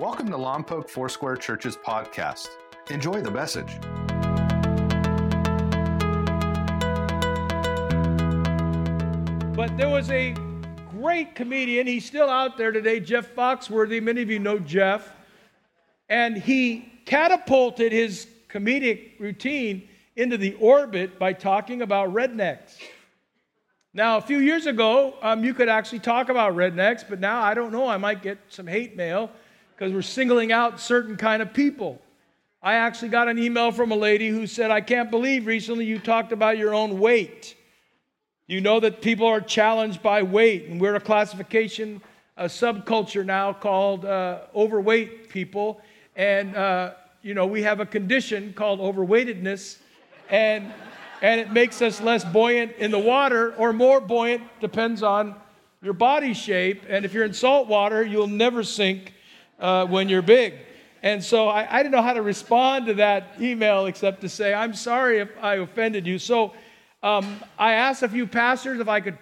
Welcome to Lompoc Foursquare Church's podcast. Enjoy the message. But there was a great comedian, he's still out there today, Jeff Foxworthy. Many of you know Jeff. And he catapulted his comedic routine into the orbit by talking about rednecks. Now, a few years ago, um, you could actually talk about rednecks, but now I don't know. I might get some hate mail because we're singling out certain kind of people. I actually got an email from a lady who said, I can't believe recently you talked about your own weight. You know that people are challenged by weight, and we're a classification, a subculture now called uh, overweight people. And, uh, you know, we have a condition called overweightedness, and, and it makes us less buoyant in the water or more buoyant, depends on your body shape. And if you're in salt water, you'll never sink uh, when you're big. And so I, I didn't know how to respond to that email except to say, I'm sorry if I offended you. So um, I asked a few pastors if I could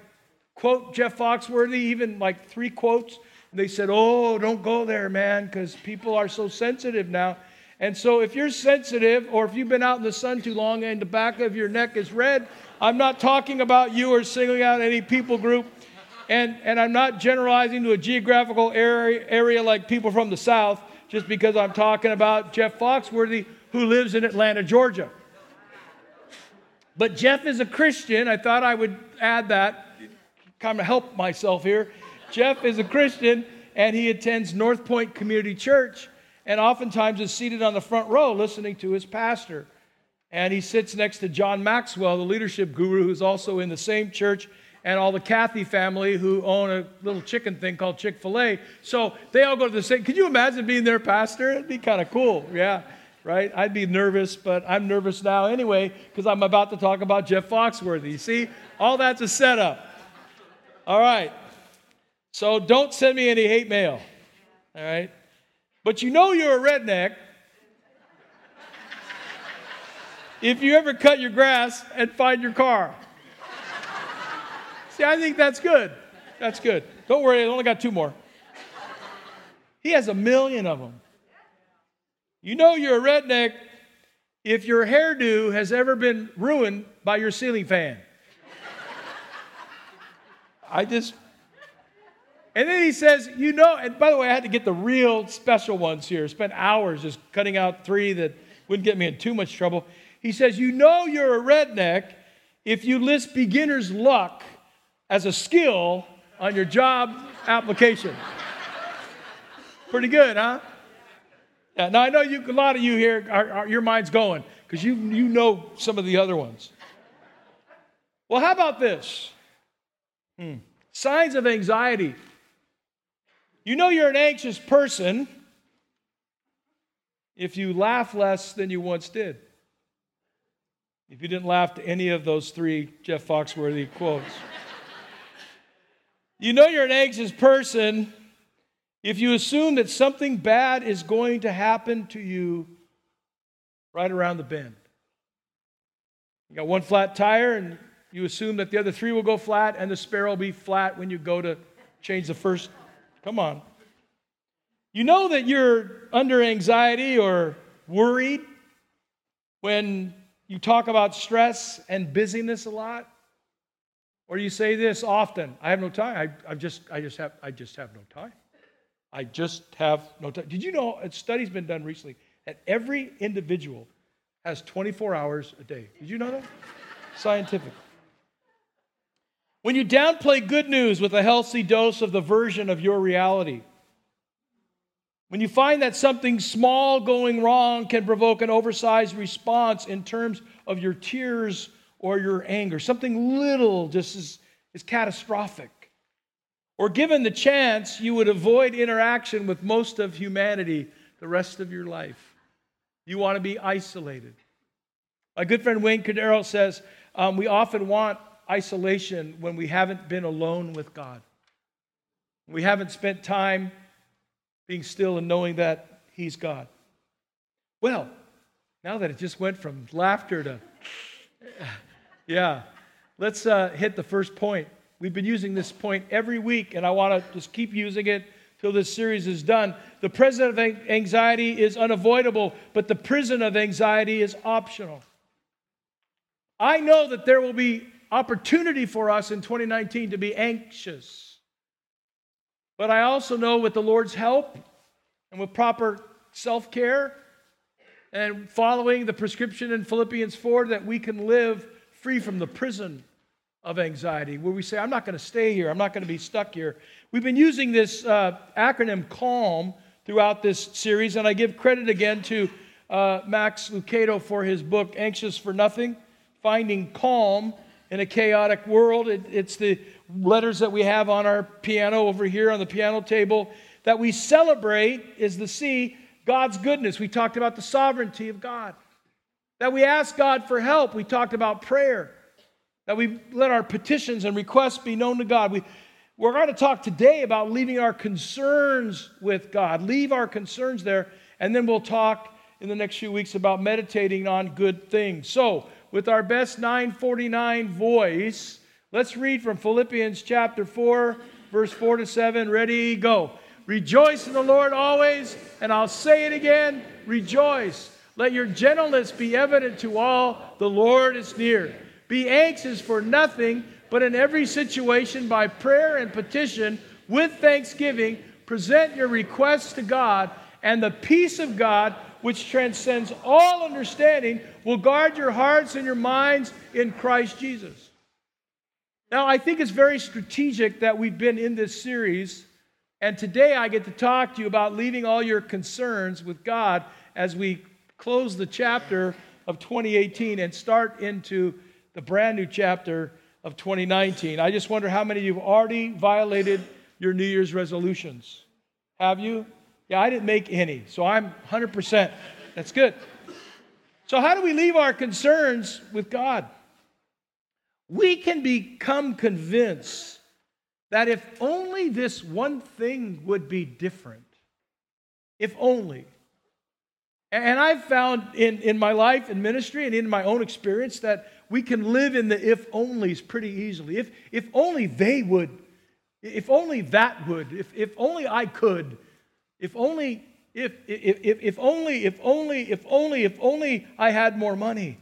quote Jeff Foxworthy, even like three quotes. And they said, Oh, don't go there, man, because people are so sensitive now. And so if you're sensitive, or if you've been out in the sun too long and the back of your neck is red, I'm not talking about you or singling out any people group. And, and I'm not generalizing to a geographical area, area like people from the South, just because I'm talking about Jeff Foxworthy, who lives in Atlanta, Georgia. But Jeff is a Christian. I thought I would add that, kind of help myself here. Jeff is a Christian and he attends North Point Community Church and oftentimes is seated on the front row listening to his pastor. And he sits next to John Maxwell, the leadership guru, who's also in the same church, and all the Cathy family who own a little chicken thing called Chick fil A. So they all go to the same. Could you imagine being their pastor? It'd be kind of cool. Yeah right? I'd be nervous, but I'm nervous now anyway because I'm about to talk about Jeff Foxworthy. See, all that's a setup. All right. So don't send me any hate mail. All right. But you know you're a redneck if you ever cut your grass and find your car. See, I think that's good. That's good. Don't worry, I only got two more. He has a million of them. You know you're a redneck if your hairdo has ever been ruined by your ceiling fan. I just. And then he says, you know, and by the way, I had to get the real special ones here. Spent hours just cutting out three that wouldn't get me in too much trouble. He says, you know you're a redneck if you list beginner's luck as a skill on your job application. Pretty good, huh? Yeah, now I know you, a lot of you here, are, are, your mind's going because you, you know some of the other ones. Well, how about this? Hmm. Signs of anxiety. You know you're an anxious person if you laugh less than you once did. If you didn't laugh to any of those three Jeff Foxworthy quotes. You know you're an anxious person if you assume that something bad is going to happen to you right around the bend, you got one flat tire, and you assume that the other three will go flat, and the spare will be flat when you go to change the first. Come on. You know that you're under anxiety or worried when you talk about stress and busyness a lot? Or you say this often, I have no time. I, I, just, I, just, have, I just have no time. I just have no time. Did you know a study's been done recently that every individual has 24 hours a day? Did you know that? Scientific. When you downplay good news with a healthy dose of the version of your reality, when you find that something small going wrong can provoke an oversized response in terms of your tears or your anger, something little just is, is catastrophic. Or given the chance, you would avoid interaction with most of humanity the rest of your life. You want to be isolated. My good friend Wayne Cordeiro says um, we often want isolation when we haven't been alone with God. We haven't spent time being still and knowing that He's God. Well, now that it just went from laughter to, yeah, let's uh, hit the first point. We've been using this point every week, and I want to just keep using it till this series is done. The prison of anxiety is unavoidable, but the prison of anxiety is optional. I know that there will be opportunity for us in 2019 to be anxious. But I also know with the Lord's help and with proper self care and following the prescription in Philippians 4 that we can live free from the prison of anxiety, where we say, I'm not going to stay here, I'm not going to be stuck here. We've been using this uh, acronym CALM throughout this series, and I give credit again to uh, Max Lucado for his book, Anxious for Nothing Finding Calm in a Chaotic World. It, it's the letters that we have on our piano over here on the piano table that we celebrate is the C, God's goodness. We talked about the sovereignty of God. That we ask God for help. We talked about prayer. That we let our petitions and requests be known to God. We, we're going to talk today about leaving our concerns with God. Leave our concerns there, and then we'll talk in the next few weeks about meditating on good things. So, with our best 949 voice, let's read from Philippians chapter 4, verse 4 to 7. Ready, go. Rejoice in the Lord always, and I'll say it again rejoice. Let your gentleness be evident to all. The Lord is near. Be anxious for nothing, but in every situation, by prayer and petition, with thanksgiving, present your requests to God, and the peace of God, which transcends all understanding, will guard your hearts and your minds in Christ Jesus. Now, I think it's very strategic that we've been in this series and today I get to talk to you about leaving all your concerns with God as we close the chapter of 2018 and start into the brand new chapter of 2019. I just wonder how many of you have already violated your New Year's resolutions. Have you? Yeah, I didn't make any, so I'm 100%. That's good. So, how do we leave our concerns with God? We can become convinced that if only this one thing would be different, if only. And I've found in, in my life and ministry and in my own experience that we can live in the if onlys pretty easily. If, if only they would, if only that would, if, if only I could, if only, if, if, if, if only, if only, if only, if only I had more money,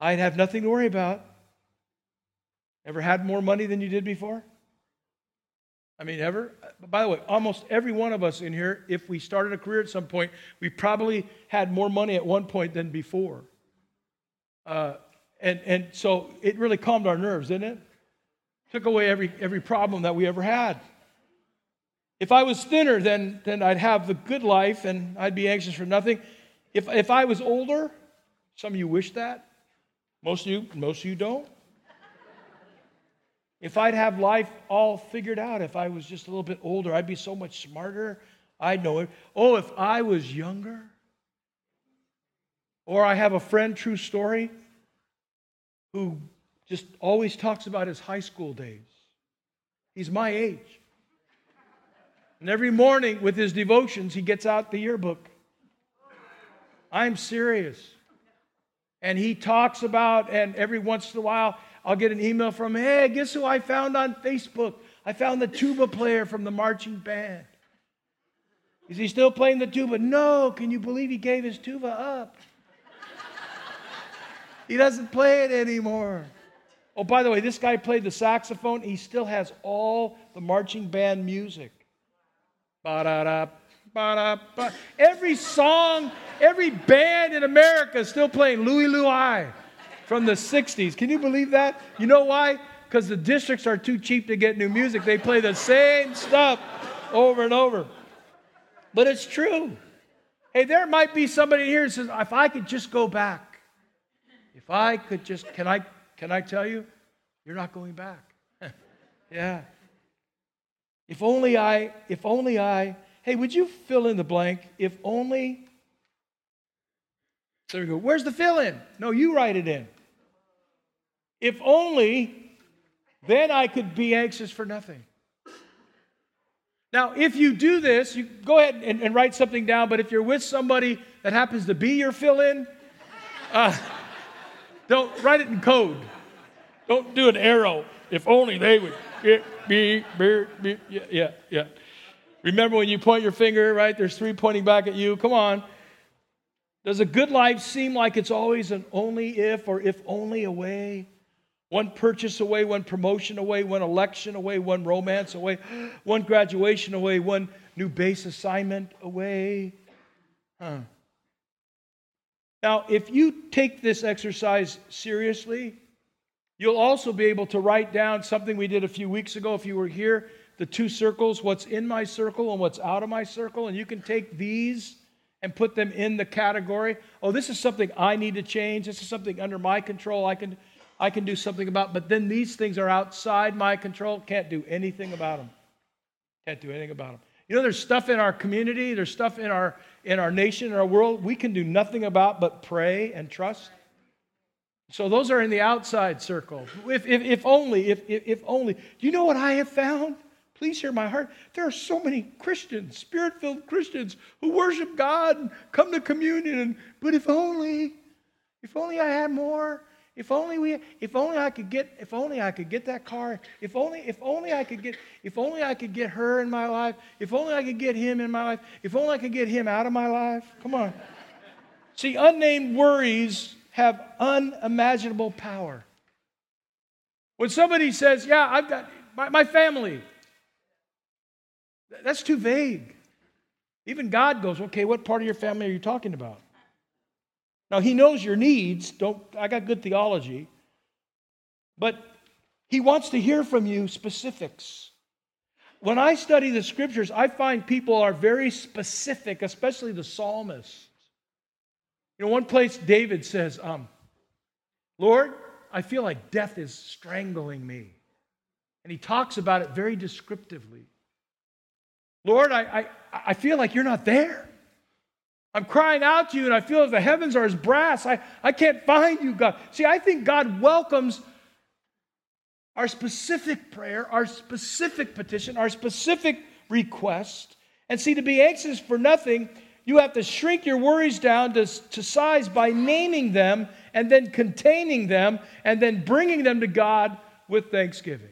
I'd have nothing to worry about. Ever had more money than you did before? I mean, ever? By the way, almost every one of us in here, if we started a career at some point, we probably had more money at one point than before. Uh, and, and so it really calmed our nerves, didn't it? Took away every, every problem that we ever had. If I was thinner, then, then I'd have the good life and I'd be anxious for nothing. If, if I was older, some of you wish that. Most of you, most of you don't. If I'd have life all figured out, if I was just a little bit older, I'd be so much smarter. I'd know it. Oh, if I was younger. Or I have a friend, true story, who just always talks about his high school days. He's my age. And every morning with his devotions, he gets out the yearbook. I'm serious. And he talks about, and every once in a while, I'll get an email from, hey, guess who I found on Facebook? I found the tuba player from the marching band. Is he still playing the tuba? No. Can you believe he gave his tuba up? he doesn't play it anymore. Oh, by the way, this guy played the saxophone. He still has all the marching band music. Ba-da-da, ba-da-ba. Every song, every band in America is still playing Louie Louie from the 60s. Can you believe that? You know why? Because the districts are too cheap to get new music. They play the same stuff over and over. But it's true. Hey, there might be somebody here who says, if I could just go back, if I could just, can I, can I tell you? You're not going back. yeah. If only I, if only I, hey, would you fill in the blank? If only, there we go. Where's the fill in? No, you write it in. If only then I could be anxious for nothing. Now, if you do this, you go ahead and, and write something down, but if you're with somebody that happens to be your fill in, uh, don't write it in code. Don't do an arrow. If only they would be yeah, yeah, yeah. Remember when you point your finger, right? There's three pointing back at you. Come on. Does a good life seem like it's always an only if or if only away? One purchase away, one promotion away, one election away, one romance away, one graduation away, one new base assignment away. Huh. Now, if you take this exercise seriously, you'll also be able to write down something we did a few weeks ago if you were here the two circles what's in my circle and what's out of my circle. And you can take these and put them in the category. Oh, this is something I need to change. This is something under my control. I can, I can do something about. But then these things are outside my control. Can't do anything about them. Can't do anything about them. You know, there's stuff in our community, there's stuff in our in our nation, in our world, we can do nothing about but pray and trust. So those are in the outside circle. If, if, if only, if, if, if only. Do you know what I have found? Please hear my heart. There are so many Christians, spirit filled Christians, who worship God and come to communion. And, but if only, if only I had more. If only we, if only I could get, if only I could get that car. If only, if only I could get, if only I could get her in my life. If only I could get him in my life. If only I could get him out of my life. Come on. See, unnamed worries have unimaginable power. When somebody says, "Yeah, I've got my, my family," that's too vague. Even God goes, "Okay, what part of your family are you talking about?" Now he knows your needs. Don't I got good theology. But he wants to hear from you specifics. When I study the scriptures, I find people are very specific, especially the psalmists. You know, one place David says, um, Lord, I feel like death is strangling me. And he talks about it very descriptively. Lord, I, I, I feel like you're not there. I'm crying out to you, and I feel as the heavens are as brass. I, I can't find you, God. See, I think God welcomes our specific prayer, our specific petition, our specific request. And see, to be anxious for nothing, you have to shrink your worries down to, to size by naming them and then containing them and then bringing them to God with thanksgiving.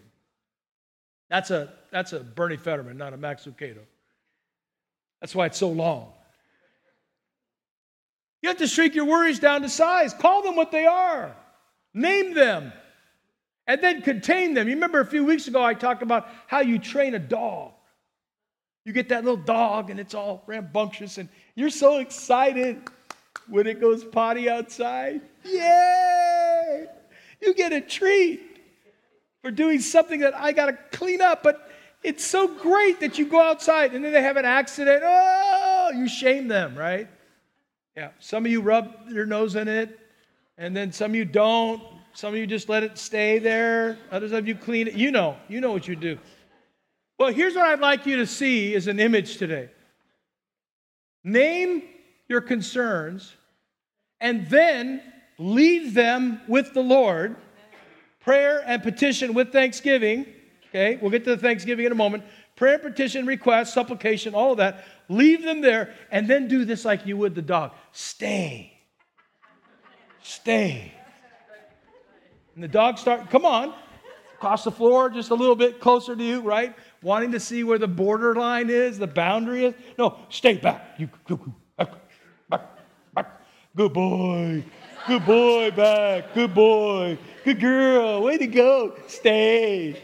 That's a, that's a Bernie Fetterman, not a Max Lucado. That's why it's so long. You have to shrink your worries down to size. Call them what they are, name them, and then contain them. You remember a few weeks ago I talked about how you train a dog. You get that little dog and it's all rambunctious, and you're so excited when it goes potty outside. Yay! You get a treat for doing something that I got to clean up, but it's so great that you go outside and then they have an accident. Oh, you shame them, right? Yeah, some of you rub your nose in it, and then some of you don't. Some of you just let it stay there. Others of you clean it. You know, you know what you do. Well, here's what I'd like you to see as an image today. Name your concerns and then leave them with the Lord. Prayer and petition with thanksgiving. Okay, we'll get to the thanksgiving in a moment. Prayer, petition, request, supplication, all of that. Leave them there and then do this like you would the dog. Stay. Stay. And the dog start, come on, across the floor, just a little bit closer to you, right? Wanting to see where the border line is, the boundary is. No, stay back. You back. Good boy. Good boy back. Good boy. Good girl. Way to go. Stay.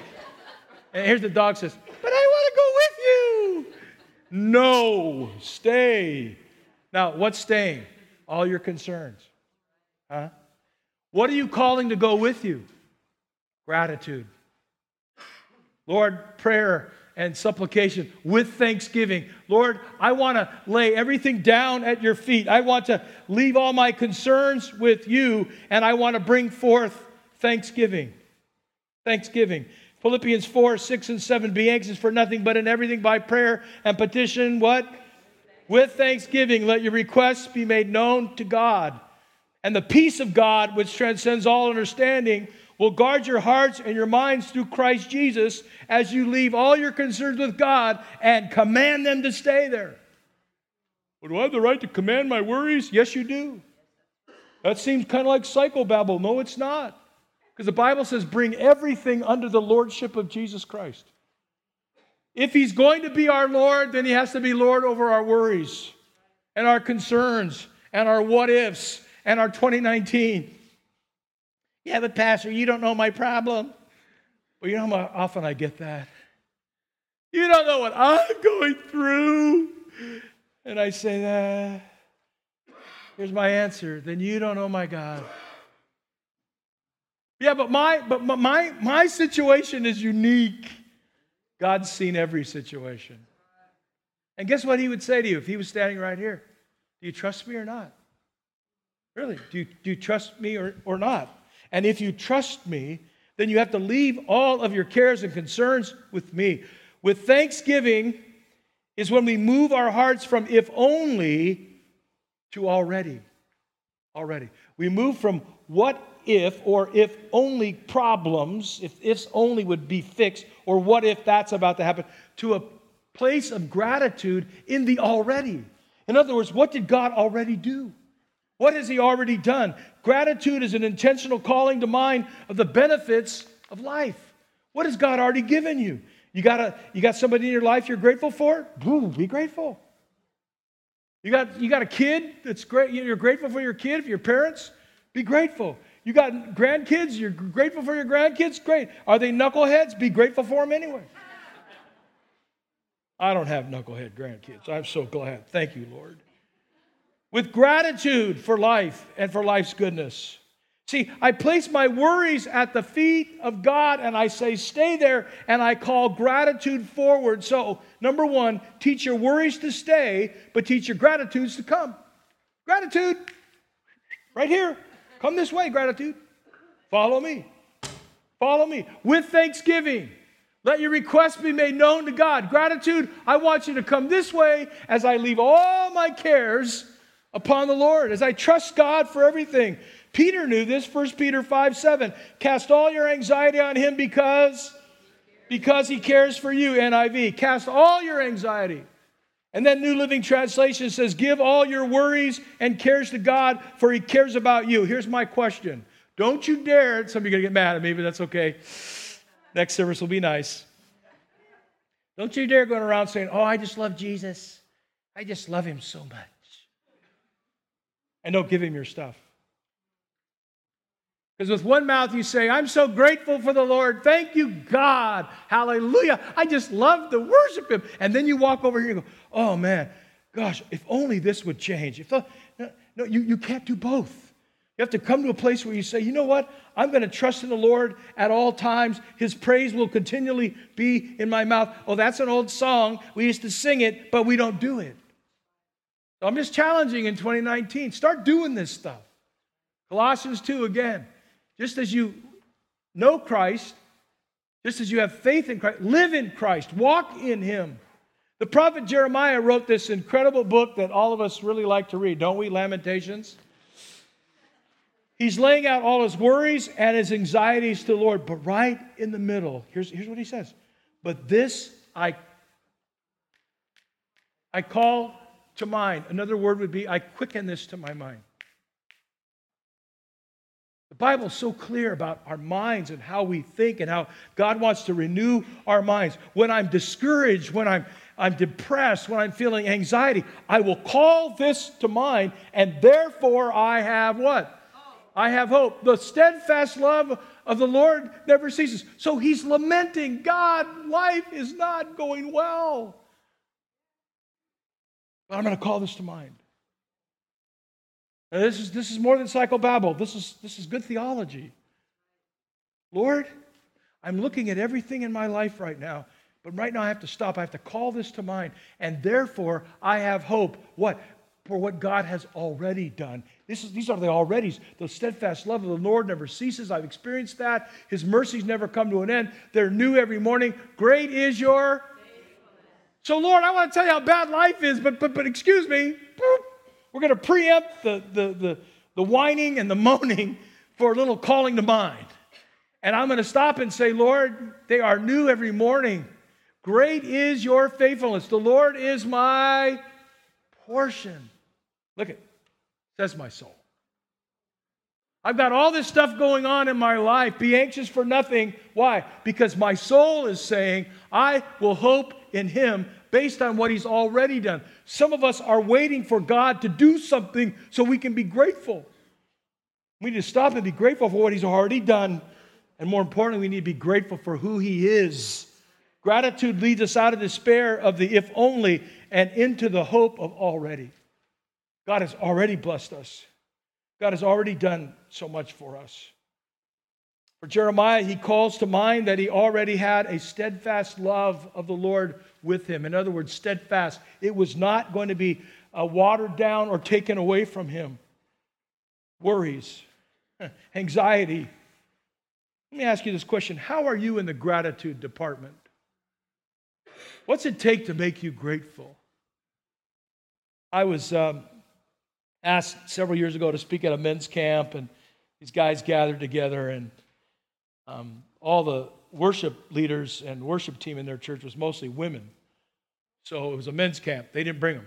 And here's the dog says, But I want to go with you. No, stay. Now, what's staying? All your concerns. Huh? What are you calling to go with you? Gratitude. Lord, prayer and supplication with thanksgiving. Lord, I want to lay everything down at your feet. I want to leave all my concerns with you, and I want to bring forth thanksgiving. Thanksgiving. Philippians 4, 6, and 7. Be anxious for nothing, but in everything by prayer and petition, what? With thanksgiving, let your requests be made known to God. And the peace of God, which transcends all understanding, will guard your hearts and your minds through Christ Jesus as you leave all your concerns with God and command them to stay there. Do I have the right to command my worries? Yes, you do. That seems kind of like psychobabble. No, it's not. Because the Bible says, bring everything under the lordship of Jesus Christ. If he's going to be our Lord, then he has to be Lord over our worries and our concerns and our what ifs and our 2019. Yeah, but Pastor, you don't know my problem. Well, you know how often I get that? You don't know what I'm going through. And I say that. Here's my answer. Then you don't know my God. Yeah, but my but my my situation is unique. God's seen every situation. And guess what he would say to you if he was standing right here? Do you trust me or not? Really? Do you, do you trust me or, or not? And if you trust me, then you have to leave all of your cares and concerns with me. With thanksgiving is when we move our hearts from if only to already. Already. We move from what if or if only problems, if ifs only would be fixed, or what if that's about to happen, to a place of gratitude in the already. In other words, what did God already do? What has He already done? Gratitude is an intentional calling to mind of the benefits of life. What has God already given you? You got, a, you got somebody in your life you're grateful for? Be grateful. You got, you got a kid that's great, you're grateful for your kid, for your parents? Be grateful. You got grandkids, you're grateful for your grandkids? Great. Are they knuckleheads? Be grateful for them anyway. I don't have knucklehead grandkids. I'm so glad. Thank you, Lord. With gratitude for life and for life's goodness. See, I place my worries at the feet of God and I say, stay there, and I call gratitude forward. So, number one, teach your worries to stay, but teach your gratitudes to come. Gratitude, right here. Come this way, gratitude. Follow me. Follow me with thanksgiving. Let your requests be made known to God. Gratitude, I want you to come this way as I leave all my cares upon the Lord, as I trust God for everything. Peter knew this, 1 Peter 5 7. Cast all your anxiety on him because, because he cares for you, NIV. Cast all your anxiety. And that New Living Translation says, Give all your worries and cares to God, for He cares about you. Here's my question Don't you dare, some of you are going to get mad at me, but that's okay. Next service will be nice. Don't you dare going around saying, Oh, I just love Jesus. I just love Him so much. And don't give Him your stuff. Because with one mouth you say, I'm so grateful for the Lord. Thank you, God. Hallelujah. I just love to worship Him. And then you walk over here and go, oh man, gosh, if only this would change. If the, no, no you, you can't do both. You have to come to a place where you say, you know what? I'm going to trust in the Lord at all times. His praise will continually be in my mouth. Oh, that's an old song. We used to sing it, but we don't do it. So I'm just challenging in 2019. Start doing this stuff. Colossians 2 again. Just as you know Christ, just as you have faith in Christ, live in Christ, walk in Him. The prophet Jeremiah wrote this incredible book that all of us really like to read, don't we? Lamentations. He's laying out all his worries and his anxieties to the Lord, but right in the middle, here's, here's what he says. But this I, I call to mind. Another word would be I quicken this to my mind. The Bible's so clear about our minds and how we think and how God wants to renew our minds. When I'm discouraged, when I'm, I'm depressed, when I'm feeling anxiety, I will call this to mind, and therefore I have what? I have hope. The steadfast love of the Lord never ceases. So he's lamenting God, life is not going well. But I'm going to call this to mind. Now, this is, this is more than psychobabble. This is, this is good theology. Lord, I'm looking at everything in my life right now, but right now I have to stop. I have to call this to mind. And therefore, I have hope. What? For what God has already done. This is, these are the alreadys. The steadfast love of the Lord never ceases. I've experienced that. His mercies never come to an end. They're new every morning. Great is your. So, Lord, I want to tell you how bad life is, but, but, but excuse me. We're going to preempt the, the, the, the whining and the moaning for a little calling to mind. And I'm going to stop and say, Lord, they are new every morning. Great is your faithfulness. The Lord is my portion. Look at says my soul. I've got all this stuff going on in my life. Be anxious for nothing. Why? Because my soul is saying, I will hope in him based on what he's already done. Some of us are waiting for God to do something so we can be grateful. We need to stop and be grateful for what he's already done. And more importantly, we need to be grateful for who he is. Gratitude leads us out of despair of the if only and into the hope of already. God has already blessed us. God has already done so much for us. For Jeremiah, he calls to mind that he already had a steadfast love of the Lord with him. In other words, steadfast. It was not going to be uh, watered down or taken away from him. Worries, anxiety. Let me ask you this question How are you in the gratitude department? What's it take to make you grateful? I was um, asked several years ago to speak at a men's camp, and these guys gathered together, and um, all the worship leaders and worship team in their church was mostly women. So it was a men's camp. They didn't bring them.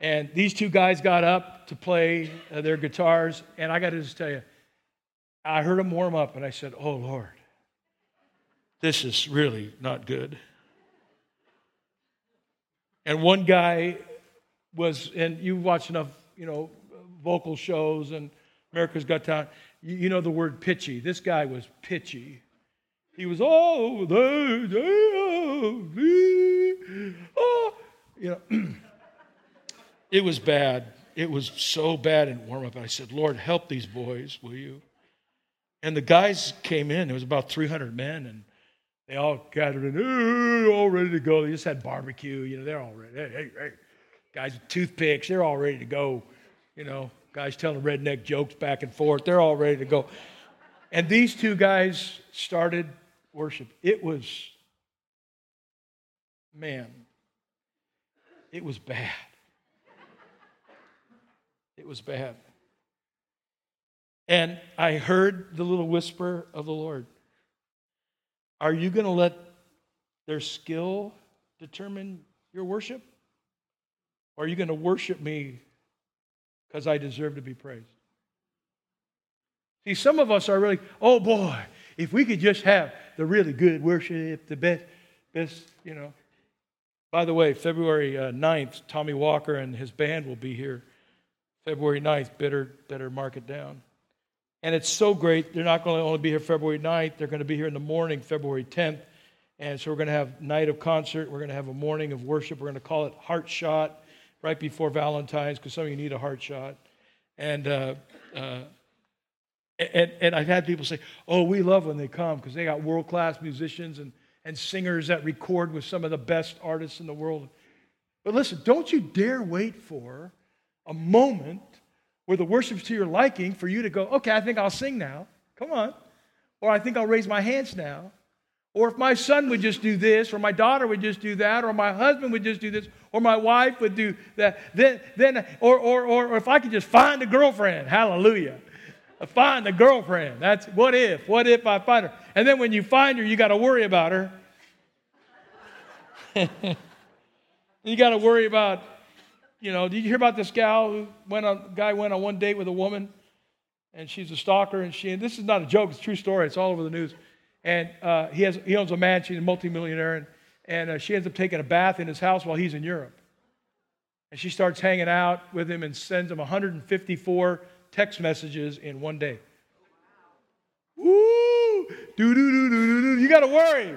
And these two guys got up to play uh, their guitars, and I got to just tell you, I heard them warm up, and I said, Oh, Lord, this is really not good. And one guy was, and you watch enough you know, vocal shows and America's Got Talent. You, you know the word pitchy. This guy was pitchy. He was, all they, they, oh, you know. it was bad. It was so bad in warm up. I said, Lord, help these boys, will you? And the guys came in. There was about 300 men, and they all gathered in, all ready to go. They just had barbecue. You know, they're all ready. Hey, hey, hey guys with toothpicks, they're all ready to go. You know, guys telling redneck jokes back and forth, they're all ready to go. And these two guys started worship. It was, man, it was bad. It was bad. And I heard the little whisper of the Lord Are you going to let their skill determine your worship? Or are you going to worship me because I deserve to be praised? See, some of us are really, oh boy, if we could just have the really good worship, the best, best, you know. By the way, February uh, 9th, Tommy Walker and his band will be here. February 9th, better, better mark it down. And it's so great. They're not going to only be here February 9th, they're going to be here in the morning, February 10th. And so we're going to have night of concert. We're going to have a morning of worship. We're going to call it Heart Shot right before Valentine's because some of you need a heart shot. And, uh, uh, and, and I've had people say, oh, we love when they come because they got world class musicians and, and singers that record with some of the best artists in the world. But listen, don't you dare wait for a moment where the worship's to your liking for you to go, okay, I think I'll sing now. Come on. Or I think I'll raise my hands now. Or if my son would just do this, or my daughter would just do that, or my husband would just do this, or my wife would do that, then, then or, or, or if I could just find a girlfriend, hallelujah. Find a girlfriend. That's what if, what if I find her? And then when you find her, you got to worry about her. you got to worry about, you know, did you hear about this gal who went on, guy went on one date with a woman and she's a stalker and she, and this is not a joke, it's a true story, it's all over the news and uh, he, has, he owns a mansion, a multimillionaire, and, and uh, she ends up taking a bath in his house while he's in Europe. And she starts hanging out with him and sends him 154 text messages in one day. Woo! Do, do, do, do, do. You got to worry.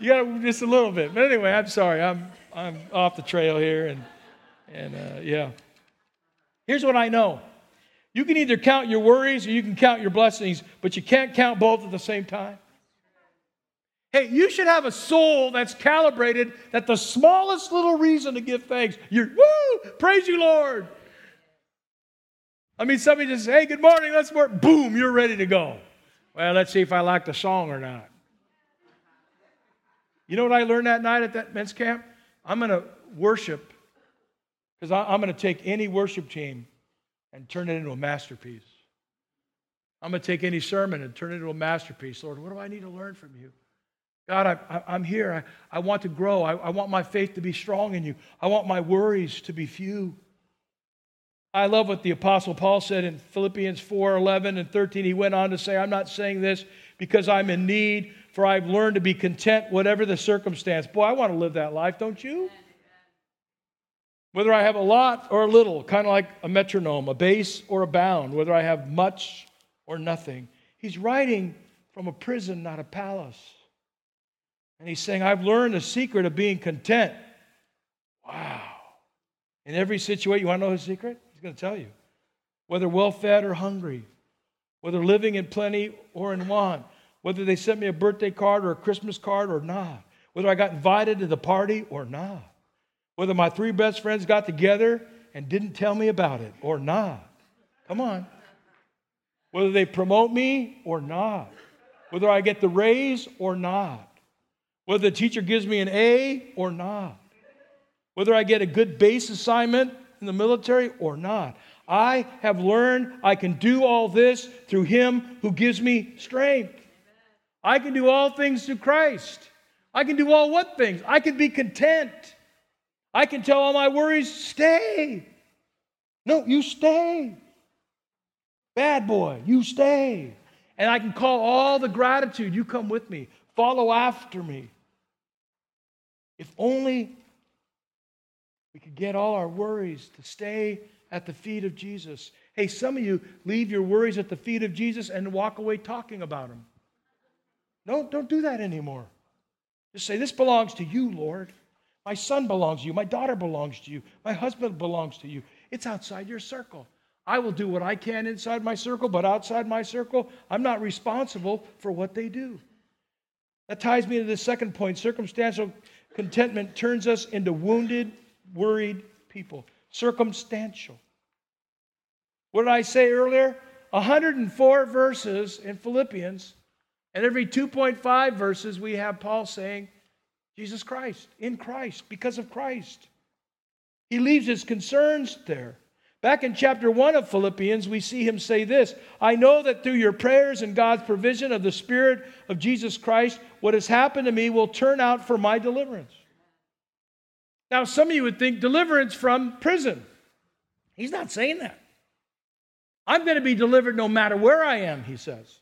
You got to just a little bit. But anyway, I'm sorry. I'm, I'm off the trail here. And, and uh, yeah. Here's what I know you can either count your worries or you can count your blessings, but you can't count both at the same time. Hey, you should have a soul that's calibrated that the smallest little reason to give thanks, you're, woo, praise you, Lord. I mean, somebody just, says, hey, good morning, let's work. Boom, you're ready to go. Well, let's see if I like the song or not. You know what I learned that night at that men's camp? I'm going to worship because I'm going to take any worship team and turn it into a masterpiece. I'm going to take any sermon and turn it into a masterpiece. Lord, what do I need to learn from you? God, I, am here. I, I, want to grow. I, I want my faith to be strong in you. I want my worries to be few. I love what the Apostle Paul said in Philippians 4 11 and 13. He went on to say, I'm not saying this because I'm in need, for I've learned to be content, whatever the circumstance. Boy, I want to live that life, don't you? Whether I have a lot or a little, kind of like a metronome, a bass or a bound, whether I have much or nothing. He's writing from a prison, not a palace. And he's saying, I've learned the secret of being content. Wow. In every situation, you want to know his secret? Going to tell you. Whether well fed or hungry, whether living in plenty or in want, whether they sent me a birthday card or a Christmas card or not, whether I got invited to the party or not, whether my three best friends got together and didn't tell me about it or not. Come on. Whether they promote me or not, whether I get the raise or not, whether the teacher gives me an A or not, whether I get a good base assignment in the military or not. I have learned I can do all this through Him who gives me strength. I can do all things through Christ. I can do all what things? I can be content. I can tell all my worries, stay. No, you stay. Bad boy, you stay. And I can call all the gratitude, you come with me, follow after me. If only we could get all our worries to stay at the feet of Jesus. Hey, some of you leave your worries at the feet of Jesus and walk away talking about them. No, don't do that anymore. Just say, This belongs to you, Lord. My son belongs to you. My daughter belongs to you. My husband belongs to you. It's outside your circle. I will do what I can inside my circle, but outside my circle, I'm not responsible for what they do. That ties me to the second point. Circumstantial contentment turns us into wounded, worried people. Circumstantial. What did I say earlier? 104 verses in Philippians, and every 2.5 verses we have Paul saying, Jesus Christ, in Christ, because of Christ. He leaves his concerns there. Back in chapter 1 of Philippians, we see him say this I know that through your prayers and God's provision of the Spirit of Jesus Christ, what has happened to me will turn out for my deliverance. Now, some of you would think deliverance from prison. He's not saying that. I'm going to be delivered no matter where I am, he says.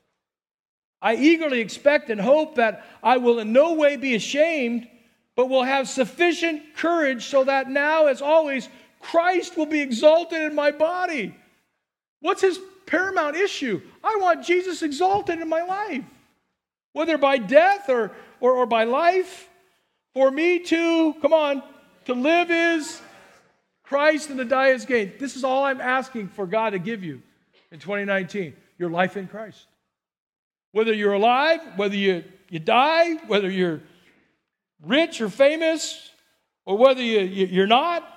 I eagerly expect and hope that I will in no way be ashamed, but will have sufficient courage so that now, as always, Christ will be exalted in my body. What's his paramount issue? I want Jesus exalted in my life, whether by death or, or, or by life. For me to, come on, to live is Christ and to die is gain. This is all I'm asking for God to give you in 2019 your life in Christ. Whether you're alive, whether you, you die, whether you're rich or famous, or whether you, you, you're not,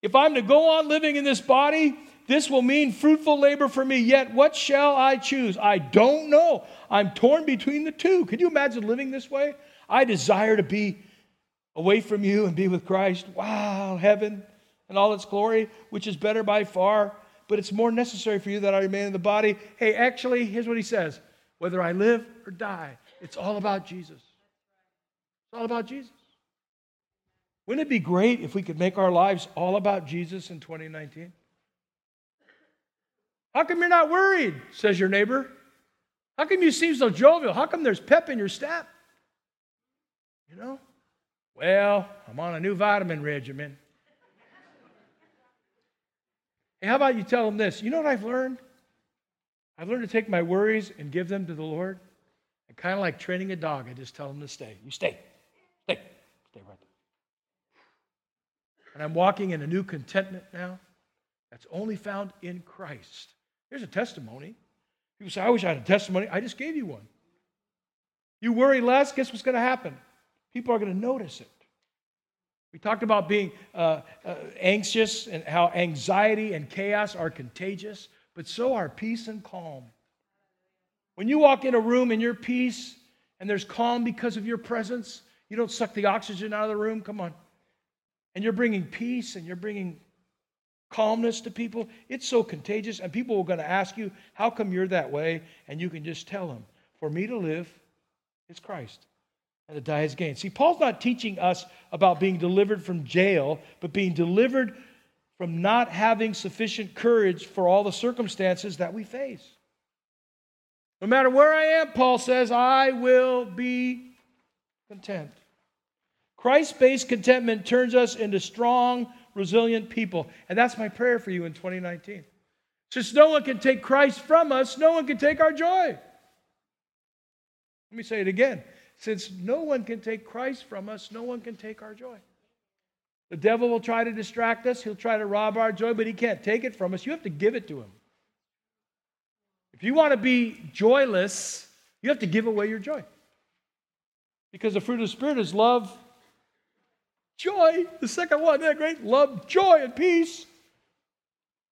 if I'm to go on living in this body, this will mean fruitful labor for me. Yet, what shall I choose? I don't know. I'm torn between the two. Can you imagine living this way? I desire to be away from you and be with Christ. Wow, heaven and all its glory, which is better by far, but it's more necessary for you that I remain in the body. Hey, actually, here's what he says whether I live or die, it's all about Jesus. It's all about Jesus. Wouldn't it be great if we could make our lives all about Jesus in 2019? How come you're not worried? says your neighbor. How come you seem so jovial? How come there's pep in your step? You know? Well, I'm on a new vitamin regimen. Hey, how about you tell them this? You know what I've learned? I've learned to take my worries and give them to the Lord. And kind of like training a dog, I just tell them to stay. You stay. Stay. Stay right there. And I'm walking in a new contentment now that's only found in Christ. Here's a testimony. People say, I wish I had a testimony. I just gave you one. You worry less, guess what's going to happen? People are going to notice it. We talked about being uh, uh, anxious and how anxiety and chaos are contagious, but so are peace and calm. When you walk in a room and you're peace and there's calm because of your presence, you don't suck the oxygen out of the room. Come on. And you're bringing peace and you're bringing calmness to people. It's so contagious. And people are going to ask you, How come you're that way? And you can just tell them, For me to live is Christ and to die is gain. See, Paul's not teaching us about being delivered from jail, but being delivered from not having sufficient courage for all the circumstances that we face. No matter where I am, Paul says, I will be content. Christ based contentment turns us into strong, resilient people. And that's my prayer for you in 2019. Since no one can take Christ from us, no one can take our joy. Let me say it again. Since no one can take Christ from us, no one can take our joy. The devil will try to distract us, he'll try to rob our joy, but he can't take it from us. You have to give it to him. If you want to be joyless, you have to give away your joy. Because the fruit of the Spirit is love, joy. The second one, isn't that great? Love, joy, and peace.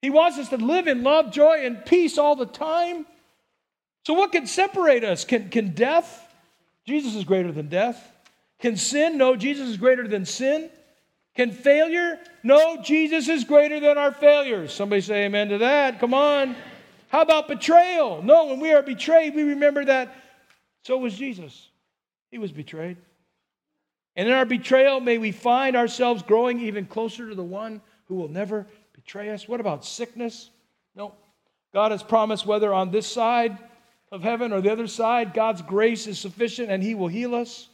He wants us to live in love, joy, and peace all the time. So, what can separate us? Can, can death? Jesus is greater than death. Can sin? No, Jesus is greater than sin. Can failure? No, Jesus is greater than our failures. Somebody say amen to that. Come on. How about betrayal? No, when we are betrayed, we remember that so was Jesus. He was betrayed. And in our betrayal, may we find ourselves growing even closer to the one who will never betray us. What about sickness? No. God has promised, whether on this side of heaven or the other side, God's grace is sufficient and He will heal us.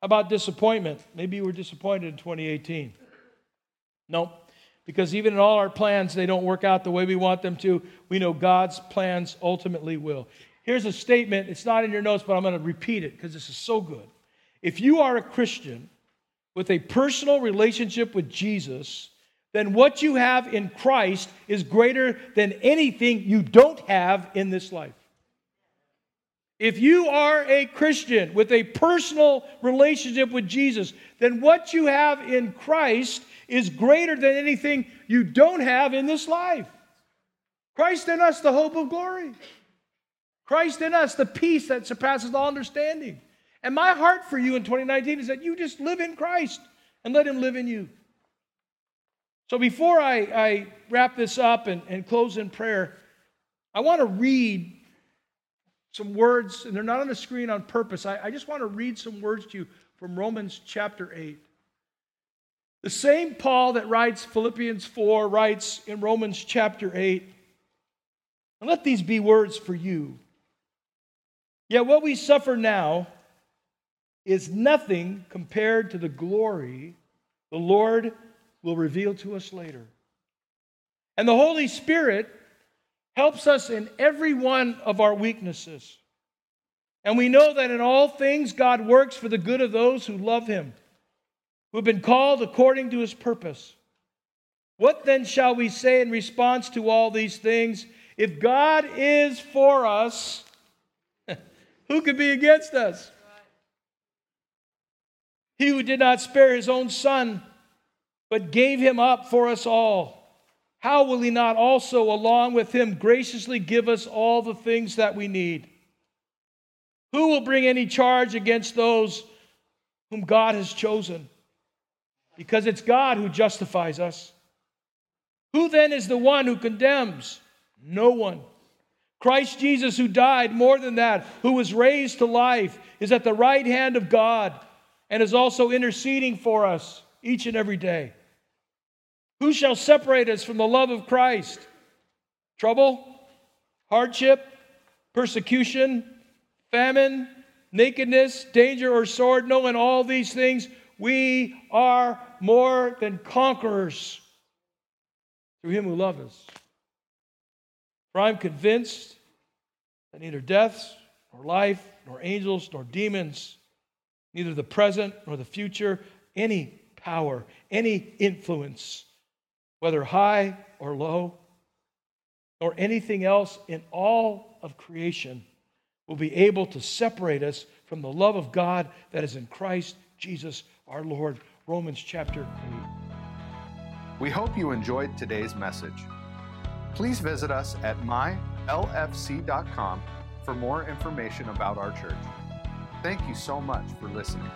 How about disappointment? Maybe you were disappointed in 2018. No, because even in all our plans, they don't work out the way we want them to. We know God's plans ultimately will. Here's a statement. It's not in your notes, but I'm going to repeat it because this is so good. If you are a Christian with a personal relationship with Jesus, then what you have in Christ is greater than anything you don't have in this life. If you are a Christian with a personal relationship with Jesus, then what you have in Christ is greater than anything you don't have in this life. Christ in us, the hope of glory. Christ in us, the peace that surpasses all understanding. And my heart for you in 2019 is that you just live in Christ and let Him live in you. So before I, I wrap this up and, and close in prayer, I want to read some words, and they're not on the screen on purpose. I, I just want to read some words to you from Romans chapter 8. The same Paul that writes Philippians 4 writes in Romans chapter 8. And let these be words for you. Yet what we suffer now is nothing compared to the glory the Lord will reveal to us later. And the Holy Spirit helps us in every one of our weaknesses. And we know that in all things God works for the good of those who love him, who have been called according to his purpose. What then shall we say in response to all these things? If God is for us, who could be against us? He who did not spare his own son, but gave him up for us all, how will he not also, along with him, graciously give us all the things that we need? Who will bring any charge against those whom God has chosen? Because it's God who justifies us. Who then is the one who condemns? No one. Christ Jesus, who died, more than that, who was raised to life, is at the right hand of God and is also interceding for us each and every day. Who shall separate us from the love of Christ? Trouble, hardship, persecution, famine, nakedness, danger, or sword? No, in all these things, we are more than conquerors through him who loves us. For I'm convinced that neither death, nor life, nor angels, nor demons, neither the present nor the future, any power, any influence, whether high or low, nor anything else in all of creation, will be able to separate us from the love of God that is in Christ Jesus our Lord. Romans chapter 8. We hope you enjoyed today's message please visit us at mylfc.com for more information about our church. Thank you so much for listening.